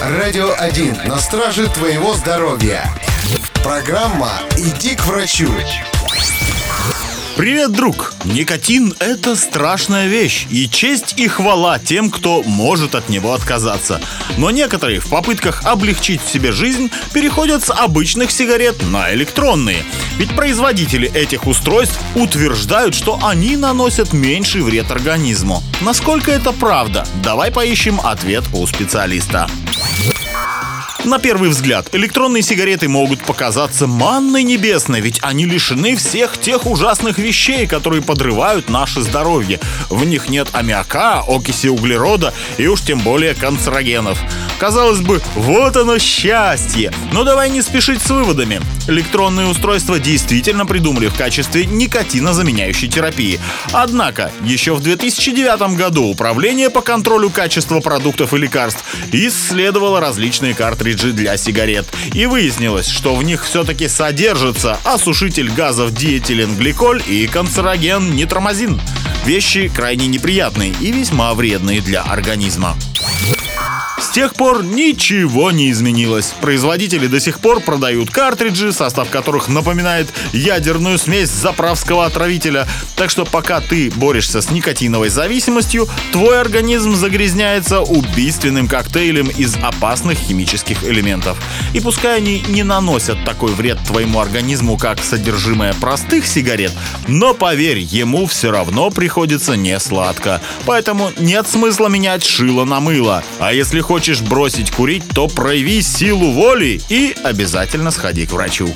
Радио 1 на страже твоего здоровья. Программа «Иди к врачу». Привет, друг! Никотин – это страшная вещь, и честь и хвала тем, кто может от него отказаться. Но некоторые в попытках облегчить себе жизнь переходят с обычных сигарет на электронные. Ведь производители этих устройств утверждают, что они наносят меньший вред организму. Насколько это правда? Давай поищем ответ у специалиста. На первый взгляд, электронные сигареты могут показаться манной небесной, ведь они лишены всех тех ужасных вещей, которые подрывают наше здоровье. В них нет аммиака, окиси углерода и уж тем более канцерогенов. Казалось бы, вот оно счастье. Но давай не спешить с выводами. Электронные устройства действительно придумали в качестве никотинозаменяющей терапии. Однако, еще в 2009 году Управление по контролю качества продуктов и лекарств исследовало различные картриджи для сигарет. И выяснилось, что в них все-таки содержится осушитель газов диэтиленгликоль и канцероген нитромазин. Вещи крайне неприятные и весьма вредные для организма. С тех пор ничего не изменилось. Производители до сих пор продают картриджи, состав которых напоминает ядерную смесь заправского отравителя. Так что пока ты борешься с никотиновой зависимостью, твой организм загрязняется убийственным коктейлем из опасных химических элементов. И пускай они не наносят такой вред твоему организму, как содержимое простых сигарет, но поверь, ему все равно приходится не сладко. Поэтому нет смысла менять шило на мыло. А если хочешь бросить курить, то прояви силу воли и обязательно сходи к врачу.